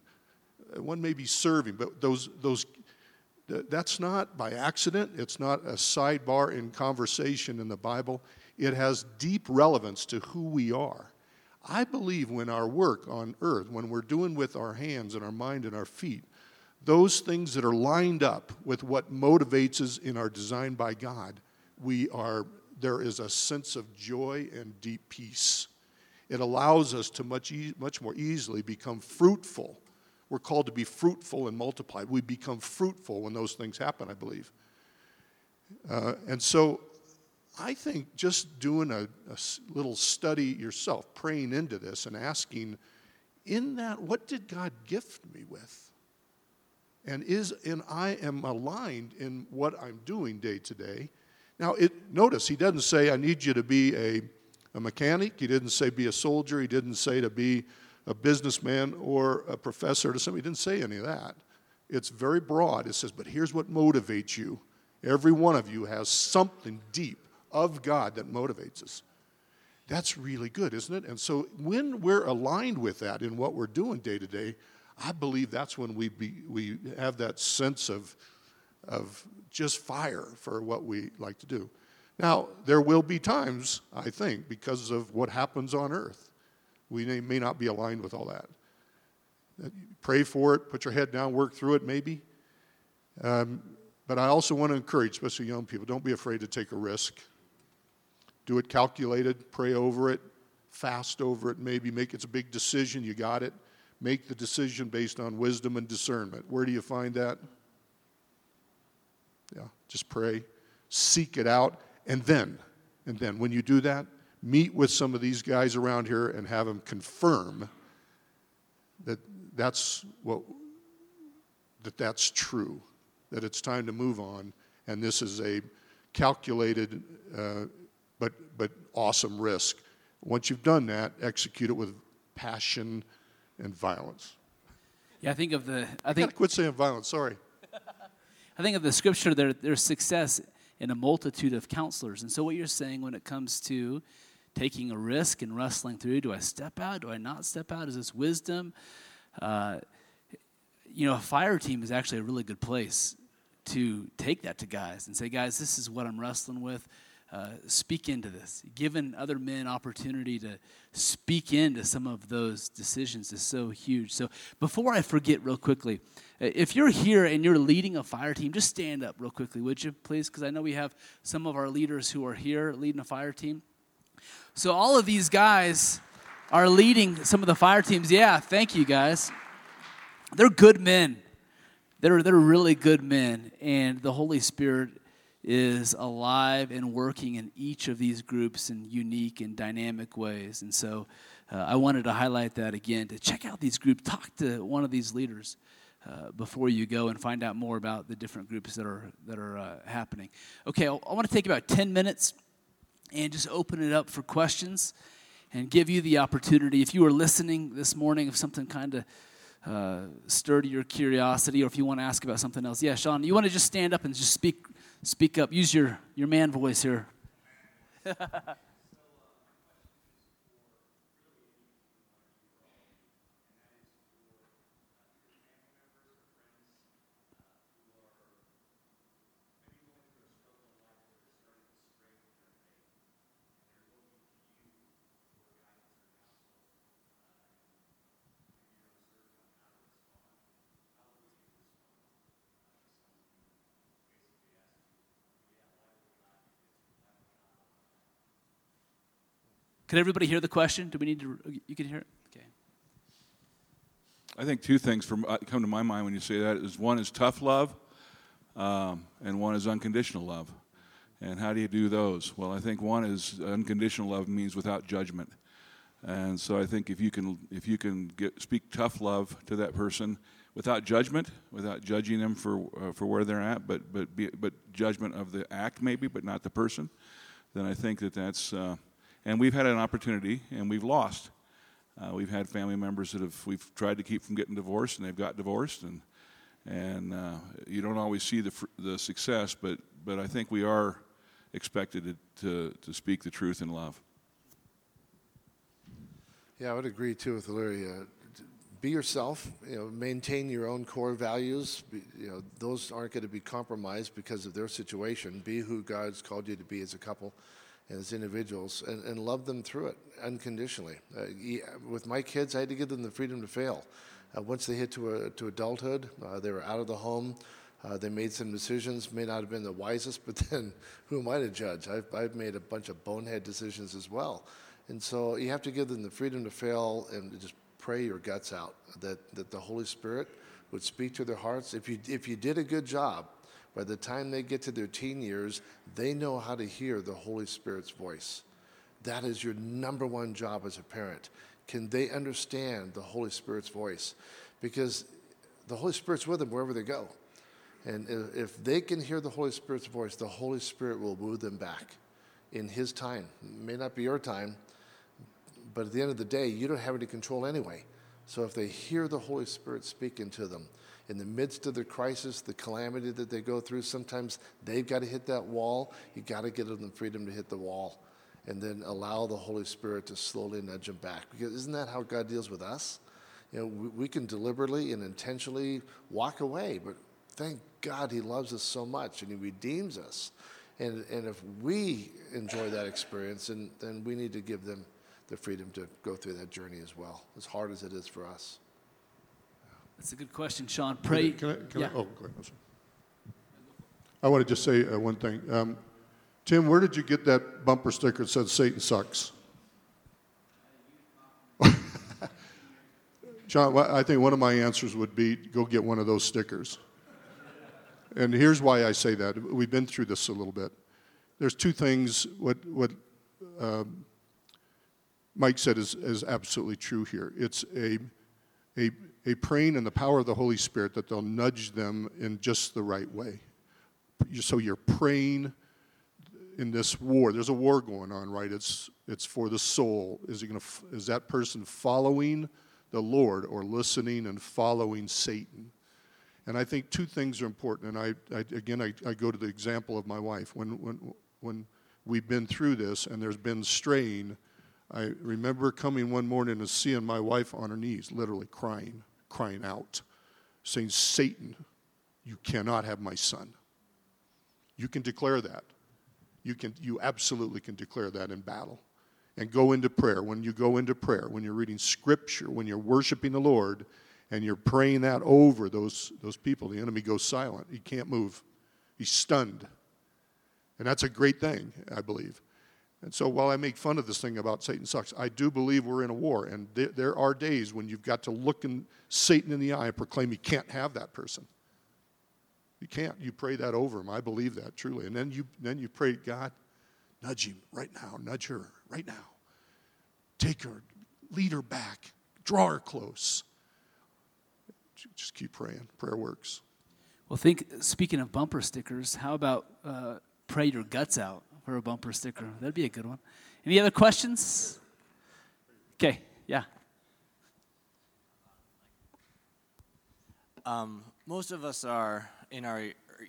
uh, one may be serving, but those, those, that's not by accident. It's not a sidebar in conversation in the Bible. It has deep relevance to who we are. I believe when our work on earth, when we're doing with our hands and our mind and our feet, those things that are lined up with what motivates us in our design by God, we are, there is a sense of joy and deep peace. It allows us to much, e- much more easily become fruitful. We're called to be fruitful and multiply. We become fruitful when those things happen, I believe. Uh, and so I think just doing a, a little study yourself, praying into this and asking, in that, what did God gift me with? and is and I am aligned in what I'm doing day to day. Now, it, notice he doesn't say I need you to be a, a mechanic. He didn't say be a soldier. He didn't say to be a businessman or a professor to somebody. He didn't say any of that. It's very broad. It says, but here's what motivates you. Every one of you has something deep of God that motivates us. That's really good, isn't it? And so when we're aligned with that in what we're doing day to day, I believe that's when we, be, we have that sense of, of just fire for what we like to do. Now, there will be times, I think, because of what happens on earth, we may, may not be aligned with all that. Uh, pray for it, put your head down, work through it, maybe. Um, but I also want to encourage, especially young people, don't be afraid to take a risk. Do it calculated, pray over it, fast over it, maybe make it's a big decision, you got it. Make the decision based on wisdom and discernment. Where do you find that? Yeah, just pray, seek it out, and then, and then when you do that, meet with some of these guys around here and have them confirm that that's what that that's true, that it's time to move on, and this is a calculated uh, but but awesome risk. Once you've done that, execute it with passion and violence. Yeah, I think of the. I, I think. quit saying violence. Sorry. I think of the scripture. There, there's success in a multitude of counselors, and so what you're saying when it comes to taking a risk and wrestling through, do I step out? Do I not step out? Is this wisdom? Uh, you know, a fire team is actually a really good place to take that to guys and say, guys, this is what I'm wrestling with. Uh, speak into this. Giving other men opportunity to speak into some of those decisions is so huge. So before I forget, real quickly, uh, if you're here and you're leading a fire team, just stand up real quickly, would you, please? Because I know we have some of our leaders who are here leading a fire team. So all of these guys are leading some of the fire teams. Yeah, thank you, guys. They're good men. They're, they're really good men, and the Holy Spirit is alive and working in each of these groups in unique and dynamic ways. And so uh, I wanted to highlight that again to check out these groups, talk to one of these leaders. Uh, before you go and find out more about the different groups that are that are uh, happening. Okay, I, I want to take about 10 minutes and just open it up for questions and give you the opportunity. If you are listening this morning, if something kind of uh, stirred your curiosity, or if you want to ask about something else, yeah, Sean, you want to just stand up and just speak Speak up. Use your, your man voice here. Could everybody hear the question? Do we need to? You can hear it. Okay. I think two things from, uh, come to my mind when you say that is one is tough love, um, and one is unconditional love. And how do you do those? Well, I think one is unconditional love means without judgment. And so I think if you can, if you can get, speak tough love to that person without judgment, without judging them for, uh, for where they're at, but, but, be, but judgment of the act maybe, but not the person, then I think that that's, uh, and we've had an opportunity and we've lost. Uh, we've had family members that have we've tried to keep from getting divorced, and they've got divorced, and and uh, you don't always see the the success, but but I think we are expected to, to to speak the truth in love. Yeah, I would agree too with Larry. Uh, be yourself. You know, maintain your own core values. Be, you know, those aren't going to be compromised because of their situation. Be who God's called you to be as a couple, as individuals, and, and love them through it unconditionally. Uh, with my kids, I had to give them the freedom to fail. Uh, once they hit to a, to adulthood, uh, they were out of the home. Uh, they made some decisions, may not have been the wisest, but then who am I to judge? I've, I've made a bunch of bonehead decisions as well. And so you have to give them the freedom to fail and just pray your guts out that, that the Holy Spirit would speak to their hearts. If you, if you did a good job, by the time they get to their teen years, they know how to hear the Holy Spirit's voice. That is your number one job as a parent. Can they understand the Holy Spirit's voice? Because the Holy Spirit's with them wherever they go. And if, they can hear the Holy Spirit's voice, the Holy Spirit will woo them back in His time. It may not be your time, but at the end of the day, you don't have any control anyway. So if they hear the Holy Spirit speaking to them in the midst of the crisis, the calamity that they go through, sometimes they've got to hit that wall. You've got to give them the freedom to hit the wall and then allow the Holy Spirit to slowly nudge them back. Because isn't that how God deals with us? You know, we, we can deliberately and intentionally walk away, but thank God He loves us so much and He redeems us. And, and if we enjoy that experience, then, then we need to give them the freedom to go through that journey as well, as hard as it is for us. That's a good question, Sean. Pray. Can I, can yeah. I, oh, go ahead. I want to just say uh, one thing. Um, Tim, where did you get that bumper sticker that said Satan sucks? John, I think one of my answers would be go get one of those stickers. And here's why I say that. We've been through this a little bit. There's two things. What, what um, Mike said is, is absolutely true here. It's a, a, a praying in the power of the Holy Spirit that they'll nudge them in just the right way. So you're praying in this war. There's a war going on, right? It's, it's for the soul. Is, he gonna, is that person following the Lord or listening and following Satan? And I think two things are important. And I, I again, I, I go to the example of my wife. When, when, when we've been through this and there's been strain, I remember coming one morning and seeing my wife on her knees, literally crying, crying out, saying, Satan, you cannot have my son. You can declare that. You, can, you absolutely can declare that in battle. And go into prayer. When you go into prayer, when you're reading scripture, when you're worshiping the Lord, and you're praying that over those, those people, the enemy goes silent. He can't move, he's stunned. And that's a great thing, I believe. And so while I make fun of this thing about Satan sucks, I do believe we're in a war. And there, there are days when you've got to look in Satan in the eye and proclaim you can't have that person. You can't. You pray that over him. I believe that truly. And then you then you pray, God, nudge him right now, nudge her right now. Take her, lead her back, draw her close. Just keep praying. Prayer works. Well, think. Speaking of bumper stickers, how about uh, pray your guts out for a bumper sticker? That'd be a good one. Any other questions? Okay. Yeah. Um, most of us are in our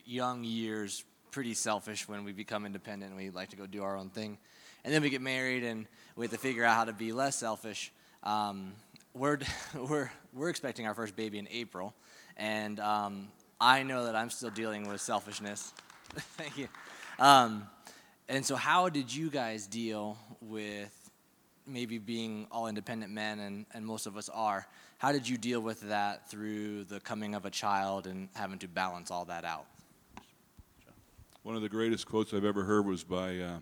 young years pretty selfish when we become independent we like to go do our own thing. And then we get married and we have to figure out how to be less selfish. Um, we're, we're, we're expecting our first baby in April, and um, I know that I'm still dealing with selfishness. Thank you. Um, and so, how did you guys deal with maybe being all independent men, and, and most of us are? How did you deal with that through the coming of a child and having to balance all that out? One of the greatest quotes I've ever heard was by uh,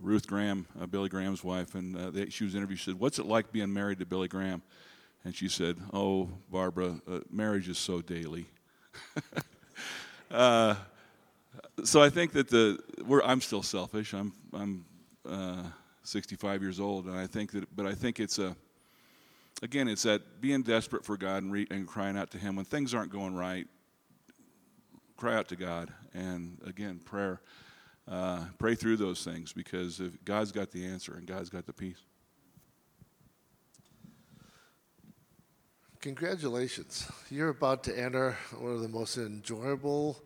Ruth Graham, uh, Billy Graham's wife, and uh, they, she was interviewed. She said, "What's it like being married to Billy Graham?" And she said, "Oh, Barbara, uh, marriage is so daily." so I think that the I'm still selfish. I'm I'm uh, 65 years old, and I think that, but I think it's a again, it's that being desperate for God and, re, and crying out to Him when things aren't going right. Cry out to God, and again, prayer. Uh, pray through those things because if God's got the answer and God's got the peace. Congratulations. You're about to enter one of the most enjoyable,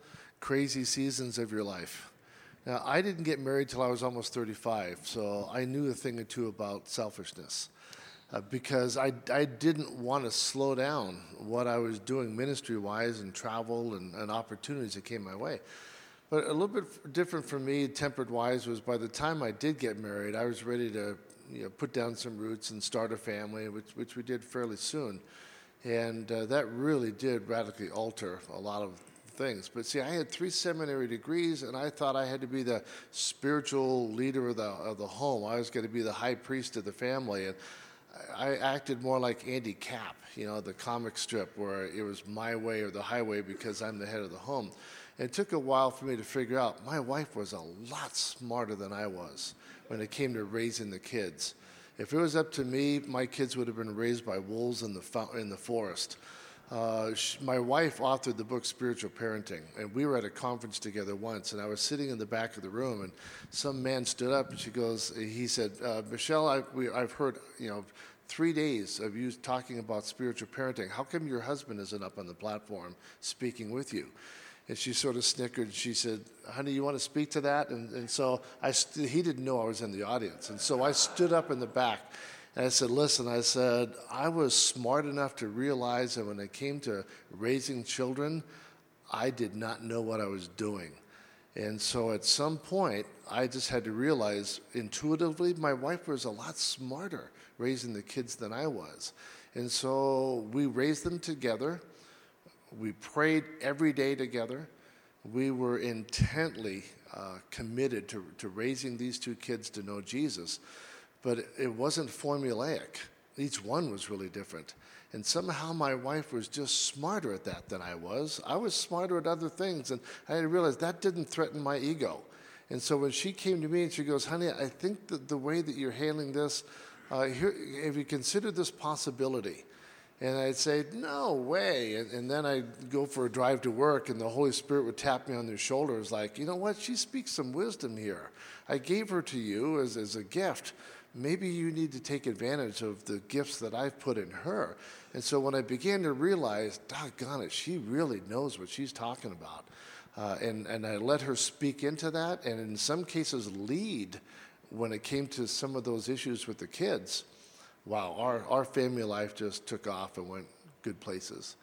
crazy seasons of your life. Now, I didn't get married till I was almost 35, so I knew a thing or two about selfishness uh, because I, I didn't want to slow down what I was doing ministry wise and travel and, and opportunities that came my way. But a little bit different for me, tempered wise, was by the time I did get married, I was ready to you know, put down some roots and start a family, which, which we did fairly soon. And uh, that really did radically alter a lot of things. But see, I had three seminary degrees, and I thought I had to be the spiritual leader of the, of the home. I was going to be the high priest of the family. And I acted more like Andy Capp, you know, the comic strip where it was my way or the highway because I'm the head of the home. And it took a while for me to figure out my wife was a lot smarter than I was when it came to raising the kids. If it was up to me, my kids would have been raised by wolves in the, in the forest. Uh, she, my wife authored the book Spiritual Parenting, and we were at a conference together once, and I was sitting in the back of the room, and some man stood up, and she goes, he said, uh, Michelle, I, I've heard, you know, three days of you talking about spiritual parenting. How come your husband isn't up on the platform speaking with you? And she sort of snickered. She said, Honey, you want to speak to that? And, and so I st- he didn't know I was in the audience. And so I stood up in the back and I said, Listen, I said, I was smart enough to realize that when it came to raising children, I did not know what I was doing. And so at some point, I just had to realize intuitively my wife was a lot smarter raising the kids than I was. And so we raised them together. We prayed every day together. We were intently uh, committed to, to raising these two kids to know Jesus. But it wasn't formulaic. Each one was really different. And somehow my wife was just smarter at that than I was. I was smarter at other things. And I realized that didn't threaten my ego. And so when she came to me and she goes, honey, I think that the way that you're handling this, uh, here, have you considered this possibility? And I'd say, no way. And, and, then I'd go for a drive to work, and the Holy Spirit would tap me on the shoulders, like, you know what? She speaks some wisdom here. I gave her to you as, as a gift. Maybe you need to take advantage of the gifts that I've put in her. And so when I began to realize, doggone it, she really knows what she's talking about. Uh, and, and I let her speak into that, and in some cases, lead when it came to some of those issues with the kids, wow, our, our family life just took off and went good places.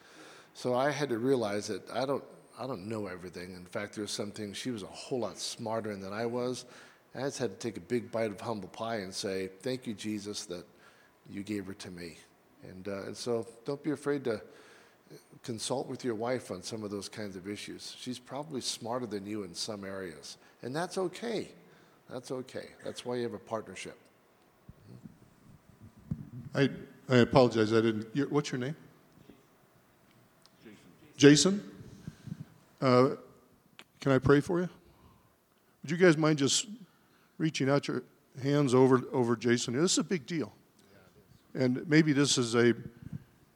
So I had to realize that I don't, I don't know everything. In fact, there's some things she was a whole lot smarter than I was. I just had to take a big bite of humble pie and say, Thank you, Jesus, that you gave her to me. And, uh, and so don't be afraid to consult with your wife on some of those kinds of issues. She's probably smarter than you in some areas, and that's okay. That's okay. That's why you have a partnership. I, I apologize. I didn't. What's your name? Jason. Jason? Uh, can I pray for you? Would you guys mind just reaching out your hands over over Jason? This is a big deal, and maybe this is a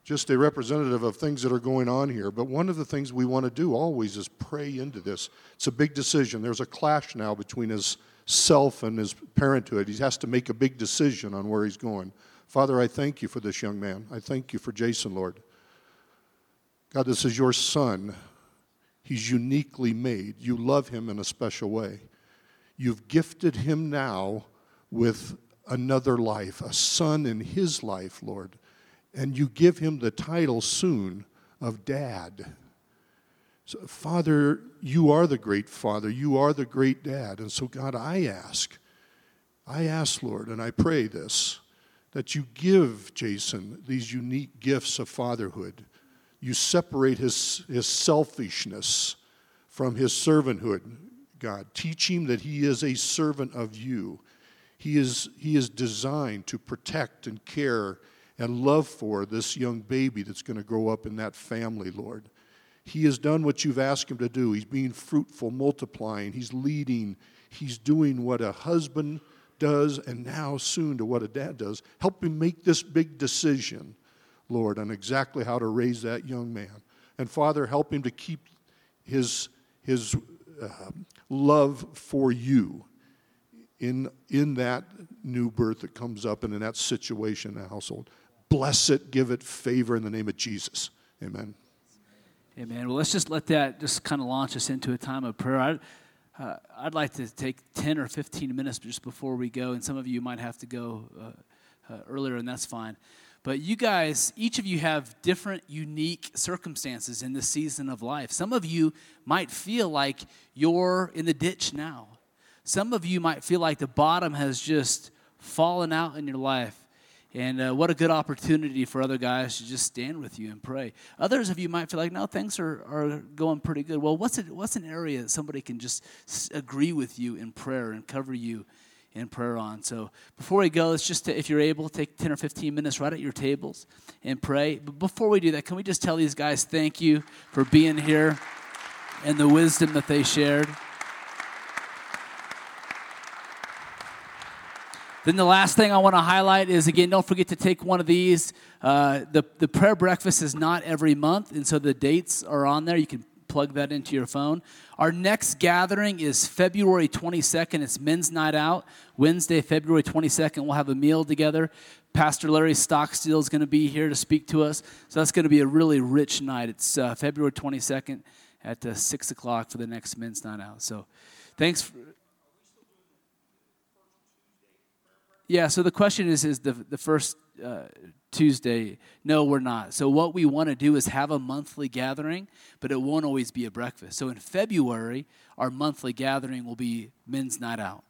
just a representative of things that are going on here. But one of the things we want to do always is pray into this. It's a big decision. There's a clash now between his self and his parenthood. He has to make a big decision on where he's going. Father, I thank you for this young man. I thank you for Jason, Lord. God, this is your son. He's uniquely made. You love him in a special way. You've gifted him now with another life, a son in his life, Lord. And you give him the title soon of dad. So, Father, you are the great Father. You are the great Dad. And so, God, I ask, I ask, Lord, and I pray this, that you give Jason these unique gifts of fatherhood. You separate his, his selfishness from his servanthood, God. Teach him that he is a servant of you. He is, he is designed to protect and care and love for this young baby that's going to grow up in that family, Lord. He has done what you've asked him to do. He's being fruitful, multiplying, he's leading, he's doing what a husband does, and now soon to what a dad does. Help him make this big decision, Lord, on exactly how to raise that young man. And Father, help him to keep his, his love for you in, in that new birth that comes up and in that situation in the household. Bless it, give it favor in the name of Jesus. Amen. Amen. Well, let's just let that just kind of launch us into a time of prayer. I, uh, I'd like to take 10 or 15 minutes just before we go, and some of you might have to go uh, uh, earlier, and that's fine. But you guys, each of you have different, unique circumstances in this season of life. Some of you might feel like you're in the ditch now. Some of you might feel like the bottom has just fallen out in your life. And uh, what a good opportunity for other guys to just stand with you and pray. Others of you might feel like, no, things are, are going pretty good. Well, what's, it, what's an area that somebody can just agree with you in prayer and cover you in prayer on? So before we go, let's just, if you're able, take 10 or 15 minutes right at your tables and pray. But before we do that, can we just tell these guys thank you for being here and the wisdom that they shared? Then the last thing I want to highlight is again, don't forget to take one of these. Uh, the, the prayer breakfast is not every month, and so the dates are on there. You can plug that into your phone. Our next gathering is February 22nd. It's men's night out. Wednesday, February 22nd, we'll have a meal together. Pastor Larry Stockstill is going to be here to speak to us. So that's going to be a really rich night. It's uh, February 22nd at uh, 6 o'clock for the next men's night out. So thanks. For, Yeah, so the question is is the, the first uh, Tuesday? No, we're not. So, what we want to do is have a monthly gathering, but it won't always be a breakfast. So, in February, our monthly gathering will be men's night out.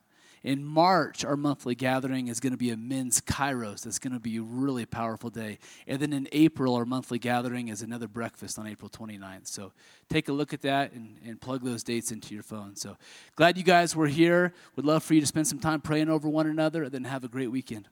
In March, our monthly gathering is going to be a men's Kairos. That's going to be a really powerful day. And then in April, our monthly gathering is another breakfast on April 29th. So take a look at that and, and plug those dates into your phone. So glad you guys were here. Would love for you to spend some time praying over one another and then have a great weekend.